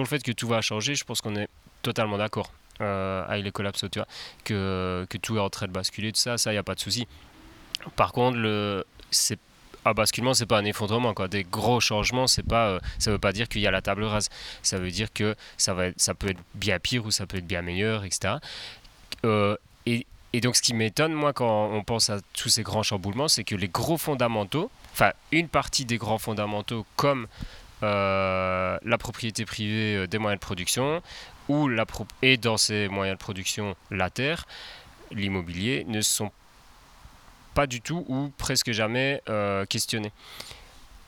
sur le fait que tout va changer, je pense qu'on est totalement d'accord euh, avec les collapses, tu vois, que, que tout est en train de basculer, tout ça, ça, il n'y a pas de souci. Par contre, le, c'est un basculement, c'est pas un effondrement. Quoi. Des gros changements, c'est pas, euh, ça veut pas dire qu'il y a la table rase. Ça veut dire que ça, va ça peut être bien pire ou ça peut être bien meilleur, etc. Euh, et, et, donc, ce qui m'étonne, moi, quand on pense à tous ces grands chamboulements, c'est que les gros fondamentaux, enfin, une partie des grands fondamentaux, comme la propriété privée des moyens de production, ou la et dans ces moyens de production, la terre, l'immobilier, ne sont pas du tout ou presque jamais euh, questionné.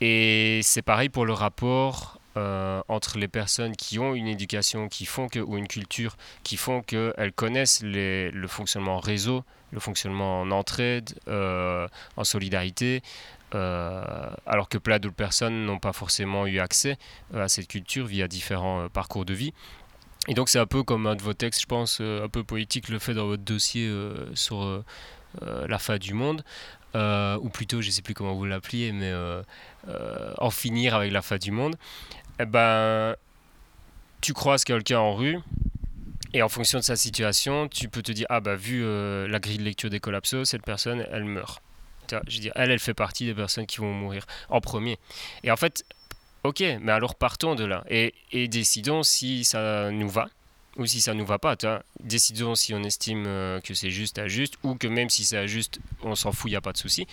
Et c'est pareil pour le rapport euh, entre les personnes qui ont une éducation, qui font que, ou une culture, qui font qu'elles connaissent le fonctionnement en réseau, le fonctionnement en entraide, euh, en solidarité, alors que plein d'autres personnes n'ont pas forcément eu accès à cette culture via différents parcours de vie. Et donc c'est un peu comme un de vos textes, je pense, un peu poétique, le fait dans votre dossier sur euh, la fin du monde, euh, ou plutôt, je ne sais plus comment vous l'appeliez, mais euh, en finir avec la fin du monde, eh ben, tu croises quelqu'un en rue, et en fonction de sa situation, tu peux te dire, ah bah vu la grille de lecture des collapsos, cette personne, elle meurt. Elle, elle fait partie des personnes qui vont mourir en premier. Et en fait, ok, mais alors partons de là et, décidons si ça nous va ou si ça nous va pas. Décidons si on estime euh, que c'est juste à juste ou que même si c'est à juste, on s'en fout, il n'y a pas de souci.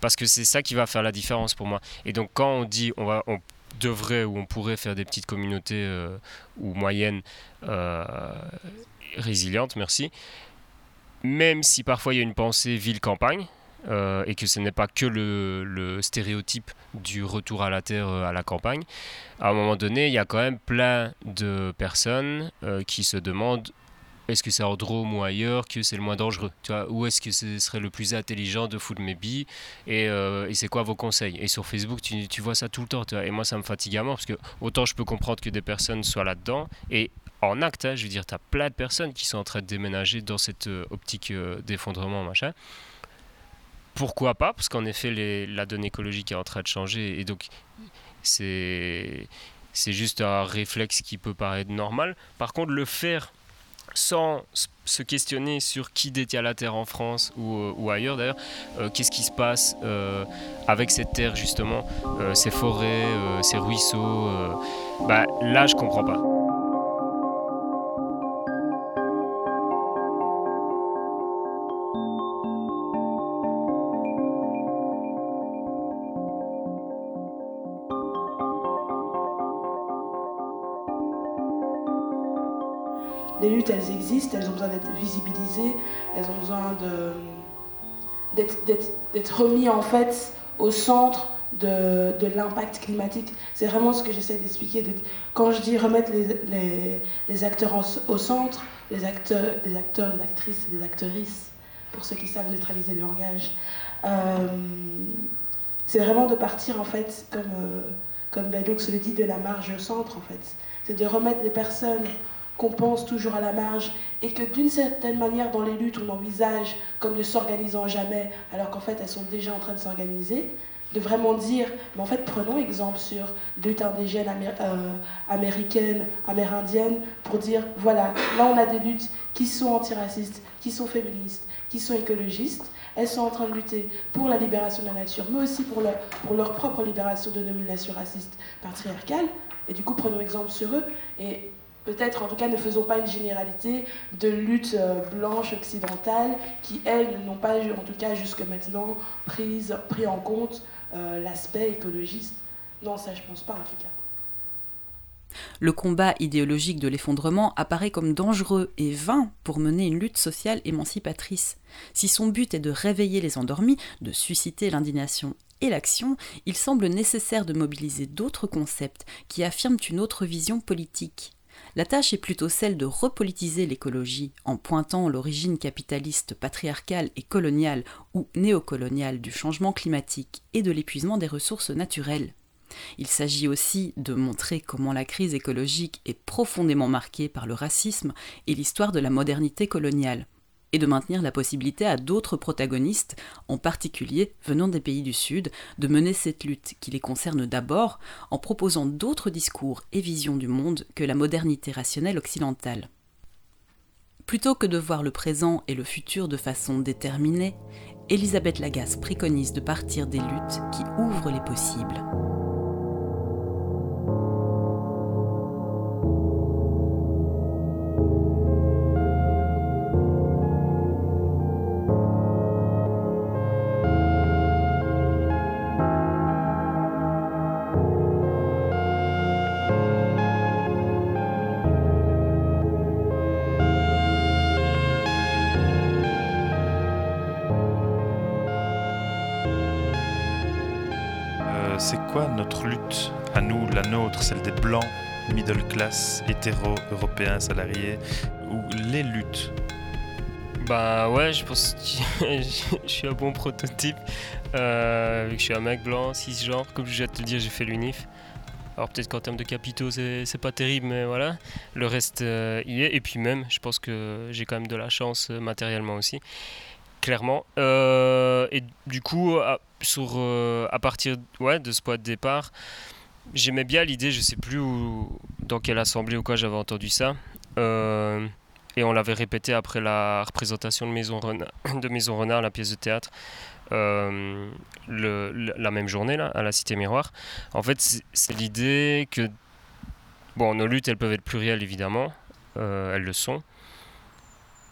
Parce que c'est ça qui va faire la différence pour moi. Et donc quand on dit on devrait ou on pourrait faire des petites communautés euh, ou moyennes euh, résilientes, merci, même si parfois il y a une pensée ville-campagne, euh, et que ce n'est pas que le, stéréotype du retour à la terre euh, à la campagne, à un moment donné, il y a quand même plein de personnes euh, qui se demandent est-ce que c'est en Drôme ou ailleurs que c'est le moins dangereux tu vois Où est-ce que ce serait le plus intelligent de foutre mes billes Et, c'est quoi vos conseils? Et sur Facebook, tu, vois ça tout le temps. Et moi, ça me fatigue à mort parce que autant je peux comprendre que des personnes soient là-dedans. Et en acte, hein, je veux dire, tu as plein de personnes qui sont en train de déménager dans cette optique d'effondrement, machin pourquoi pas Parce qu'en effet, la donne écologique est en train de changer et donc c'est juste un réflexe qui peut paraître normal. Par contre, le faire sans se questionner sur qui détient la terre en France ou, euh, ailleurs d'ailleurs, euh, qu'est-ce qui se passe euh, avec cette terre justement, ces forêts, ces ruisseaux, bah, là je comprends pas. Elles existent, elles ont besoin d'être visibilisées, elles ont besoin d'être remis en fait au centre de, l'impact climatique. C'est vraiment ce que j'essaie d'expliquer. Quand je dis remettre les, acteurs au centre, les acteurs, les acteurs, les actrices et les actrices, pour ceux qui savent neutraliser le langage, euh, c'est vraiment de partir en fait, comme, euh, comme Bellux le dit, de la marge au centre en fait. C'est de remettre les personnes qu'on pense toujours à la marge et que d'une certaine manière dans les luttes on envisage comme ne s'organisant jamais alors qu'en fait elles sont déjà en train de s'organiser, de vraiment dire, mais en fait prenons exemple sur lutte indigène euh, américaine, amérindienne, pour dire, voilà, là on a des luttes qui sont antiracistes, qui sont féministes, qui sont écologistes, elles sont en train de lutter pour la libération de la nature, mais aussi pour leur, pour leur propre libération de nominations racistes patriarcales, et du coup prenons exemple sur eux, et peut-être en tout cas ne faisons pas une généralité de lutte euh, blanche occidentale qui, elles, n'ont pas, en tout cas jusque maintenant, pris, pris en compte euh, l'aspect écologiste. Non, ça je pense pas en tout cas. Le combat idéologique de l'effondrement apparaît comme dangereux et vain pour mener une lutte sociale émancipatrice. Si son but est de réveiller les endormis, de susciter l'indignation et l'action, il semble nécessaire de mobiliser d'autres concepts qui affirment une autre vision politique. La tâche est plutôt celle de repolitiser l'écologie en pointant l'origine capitaliste, patriarcale et coloniale ou néocoloniale du changement climatique et de l'épuisement des ressources naturelles. Il s'agit aussi de montrer comment la crise écologique est profondément marquée par le racisme et l'histoire de la modernité coloniale. Et de maintenir la possibilité à d'autres protagonistes, en particulier venant des pays du Sud, de mener cette lutte qui les concerne d'abord en proposant d'autres discours et visions du monde que la modernité rationnelle occidentale. Plutôt que de voir le présent et le futur de façon déterminée, Elisabeth Lagasse préconise de partir des luttes qui ouvrent les possibles. Celle des blancs, middle class, hétéro, européens, salariés, ou les luttes? Bah ouais, je pense que je suis un bon prototype, euh, vu que je suis un mec blanc, cisgenre, comme je viens de te dire, j'ai fait l'UNIF. Alors peut-être qu'en termes de capitaux, c'est pas terrible, mais voilà. Le reste euh, y est. Et puis même, je pense que j'ai quand même de la chance euh, matériellement aussi. Clairement. et du coup, à, sur, à partir ouais, de ce point de départ, j'aimais bien l'idée, je sais plus dans quelle assemblée ou quoi j'avais entendu ça. Euh, et on l'avait répété après la représentation de Maison Renard, de Maison Renard la pièce de théâtre, euh, la même journée là, à la Cité Miroir. En fait, c'est l'idée que bon, nos luttes, elles peuvent être plurielles évidemment, euh, elles le sont.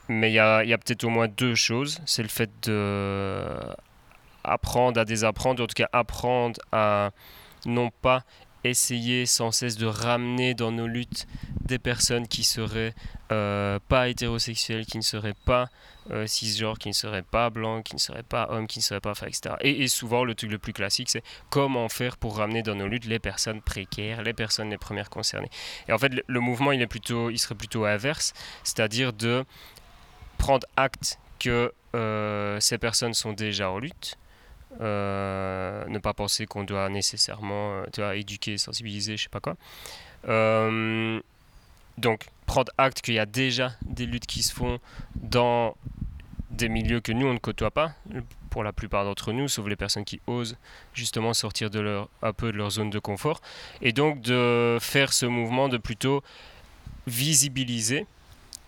Mais il y a, y a peut-être au moins deux choses. C'est le fait de apprendre à désapprendre, en tout cas apprendre à non pas essayer sans cesse de ramener dans nos luttes des personnes qui seraient euh, pas hétérosexuelles, qui ne seraient pas euh, cisgenres, qui ne seraient pas blancs, qui ne seraient pas hommes, qui ne seraient pas femmes, etc. Et, souvent, le truc le plus classique, c'est comment faire pour ramener dans nos luttes les personnes précaires, les personnes les premières concernées. Et en fait, le, mouvement, il, est plutôt, il serait plutôt inverse, c'est-à-dire de prendre acte que euh, ces personnes sont déjà en lutte, euh, ne pas penser qu'on doit nécessairement euh, éduquer, sensibiliser, je sais pas quoi. Donc, prendre acte qu'il y a déjà des luttes qui se font dans des milieux que nous, on ne côtoie pas, pour la plupart d'entre nous, sauf les personnes qui osent justement sortir de leur, un peu de leur zone de confort. Et donc, de faire ce mouvement de plutôt visibiliser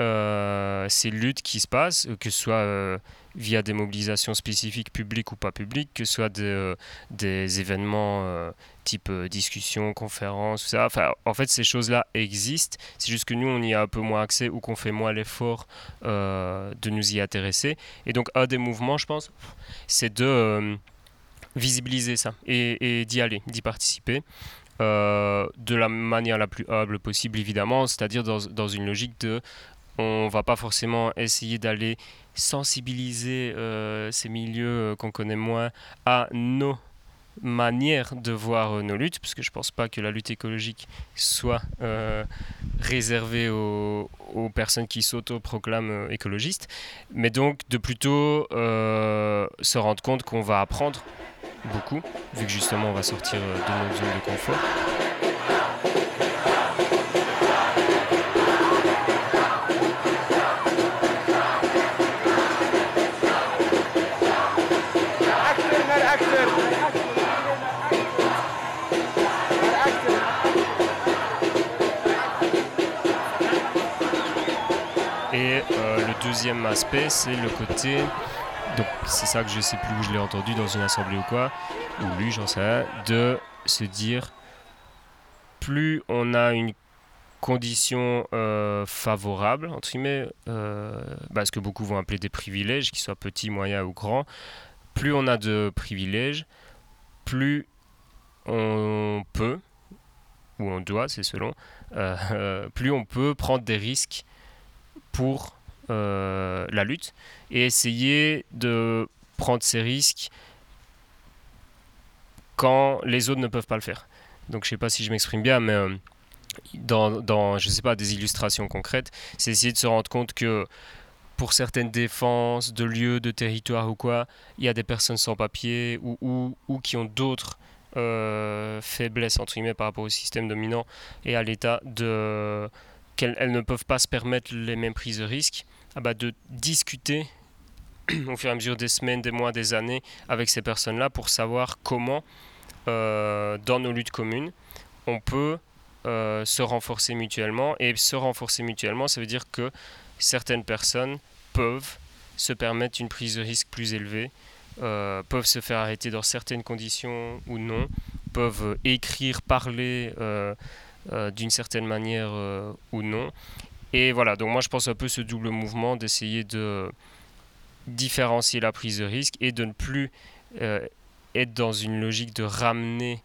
ces luttes qui se passent, que ce soit via des mobilisations spécifiques publiques ou pas publiques, que ce soit des, euh, événements euh, type euh, discussion, conférence, tout ça. Enfin, en fait, ces choses-là existent. C'est juste que nous, on y a un peu moins accès ou qu'on fait moins l'effort de nous y intéresser. Et donc, un des mouvements, je pense, c'est de visibiliser ça et, d'y aller, d'y participer. de la manière la plus humble possible évidemment, c'est-à-dire dans, dans, une logique de on va pas forcément essayer d'aller sensibiliser euh, ces milieux euh, qu'on connaît moins à nos manières de voir euh, nos luttes, parce que je ne pense pas que la lutte écologique soit réservée aux, personnes qui s'auto-proclament écologistes, mais donc de plutôt se rendre compte qu'on va apprendre beaucoup, vu que justement on va sortir de notre zone de confort. Deuxième aspect, c'est le côté. Donc, c'est ça que je sais plus où je l'ai entendu dans une assemblée ou quoi, ou lui, j'en sais rien, de se dire plus on a une condition euh, favorable, entre guillemets, euh, bah, ce que beaucoup vont appeler des privilèges, qu'ils soient petits, moyens ou grands, plus on a de privilèges, plus on peut, ou on doit, c'est selon, euh, plus on peut prendre des risques pour euh, la lutte et essayer de prendre ces risques quand les autres ne peuvent pas le faire. Donc je sais pas si je m'exprime bien, mais euh, dans, dans, je sais pas, des illustrations concrètes, c'est essayer de se rendre compte que pour certaines défenses de lieux, de territoires ou quoi, il y a des personnes sans papier ou, ou, ou qui ont d'autres euh, faiblesses entre guillemets par rapport au système dominant et à l'État de qu'elles ne peuvent pas se permettre les mêmes prises de risques, ah bah, de discuter au fur et à mesure des semaines, des mois, des années avec ces personnes-là pour savoir comment, euh, dans nos luttes communes, on peut euh, se renforcer mutuellement. Et se renforcer mutuellement, ça veut dire que certaines personnes peuvent se permettre une prise de risque plus élevée, euh, peuvent se faire arrêter dans certaines conditions ou non, peuvent écrire, parler d'une certaine manière ou non. Et voilà, donc moi je pense un peu ce double mouvement d'essayer de différencier la prise de risque et de ne plus euh, être dans une logique de ramener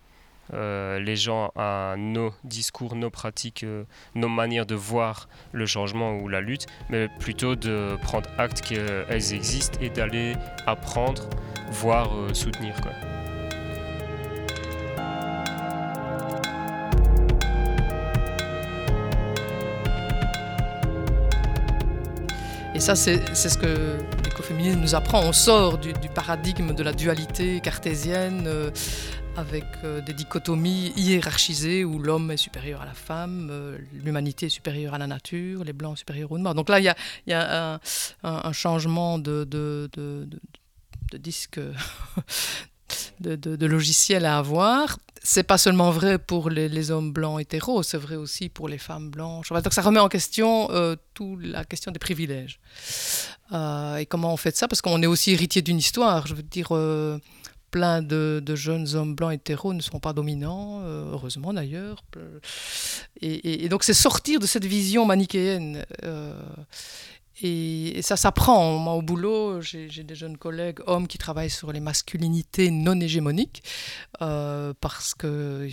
euh, les gens à nos discours, nos pratiques, euh, nos manières de voir le changement ou la lutte, mais plutôt de prendre acte qu'elles existent et d'aller apprendre, voire soutenir. Et ça, c'est ce que l'écoféminisme nous apprend. On sort du, paradigme de la dualité cartésienne euh, avec euh, des dichotomies hiérarchisées où l'homme est supérieur à la femme, euh, l'humanité est supérieure à la nature, les blancs supérieurs aux noirs. Donc là, il y a, un, changement de, disque de, logiciels à avoir. C'est pas seulement vrai pour les, hommes blancs hétéros, c'est vrai aussi pour les femmes blanches. Donc ça remet en question euh, toute la question des privilèges. Euh, et comment on fait ça? Parce qu'on est aussi héritier d'une histoire. Je veux dire, euh, plein de, jeunes hommes blancs hétéros ne sont pas dominants, heureusement d'ailleurs. Et, et, donc c'est sortir de cette vision manichéenne. Et, ça s'apprend. Moi, au boulot, j'ai des jeunes collègues, hommes, qui travaillent sur les masculinités non hégémoniques, euh, parce que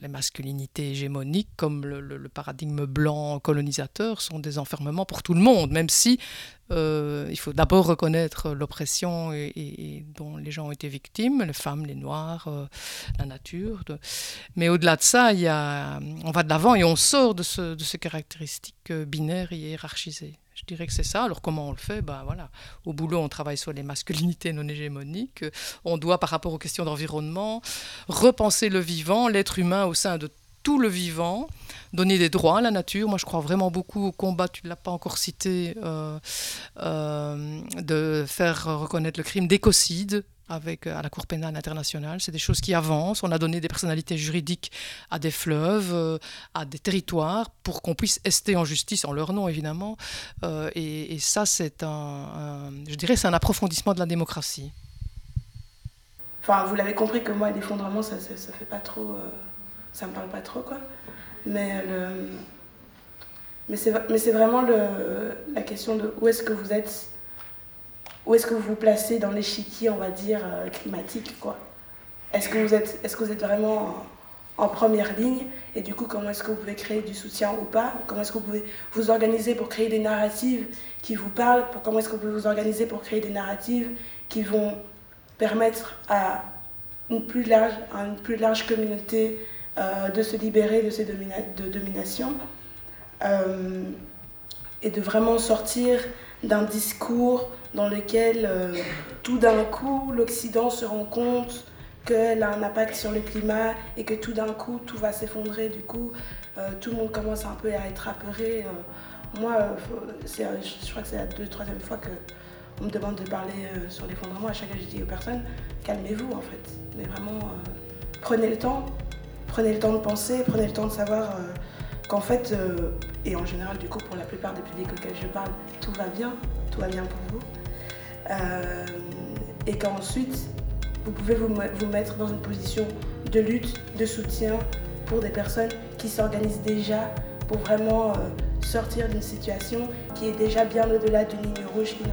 les masculinités hégémoniques, comme le, paradigme blanc colonisateur, sont des enfermements pour tout le monde, même si euh, il faut d'abord reconnaître l'oppression et, dont les gens ont été victimes, les femmes, les noirs, euh, la nature. Mais au-delà de ça, on va de l'avant et on sort de, de ces caractéristiques binaires et hiérarchisées. Je dirais que c'est ça. Alors comment on le fait? Ben, voilà. Au boulot, on travaille sur les masculinités non hégémoniques. On doit, par rapport aux questions d'environnement, repenser le vivant, l'être humain au sein de tout le vivant, donner des droits à la nature. Moi, je crois vraiment beaucoup au combat, tu ne l'as pas encore cité, euh, euh, de faire reconnaître le crime d'écocide avec, euh, à la Cour pénale internationale. C'est des choses qui avancent. On a donné des personnalités juridiques à des fleuves, euh, à des territoires, pour qu'on puisse ester en justice, en leur nom évidemment. Euh, et, ça, c'est un, je dirais, c'est un approfondissement de la démocratie. Enfin, vous l'avez compris que moi, l'effondrement, ça, ça, ça, fait pas trop, ça me parle pas trop, quoi. Mais le, mais c'est, mais c'est vraiment la question de où est-ce que vous êtes où est-ce que vous vous placez dans l'échiquier, on va dire, euh, climatique quoi? Est-ce que, vous êtes, est-ce que vous êtes vraiment en, première ligne? Et du coup, comment est-ce que vous pouvez créer du soutien ou pas? Comment est-ce que vous pouvez vous organiser pour créer des narratives qui vous parlent? Comment est-ce que vous pouvez vous organiser pour créer des narratives qui vont permettre à une plus large, à une plus large communauté euh, de se libérer de ces de dominations euh, et de vraiment sortir d'un discours dans lequel euh, tout d'un coup l'Occident se rend compte qu'elle a un impact sur le climat et que tout d'un coup tout va s'effondrer. Du coup, euh, tout le monde commence un peu à être apeuré. Euh, moi, je crois que c'est la deuxième, troisième fois qu'on me demande de parler sur l'effondrement. À chaque fois, je dis aux personnes, calmez-vous en fait. Mais vraiment, prenez le temps. Prenez le temps de penser, prenez le temps de savoir qu'en fait, et en général, du coup, pour la plupart des publics auxquels je parle, tout va bien, tout va bien pour vous. Euh, et qu'ensuite, vous pouvez vous, mettre dans une position de lutte, de soutien pour des personnes qui s'organisent déjà pour vraiment euh, sortir d'une situation qui est déjà bien au-delà d'une ligne rouge qu'on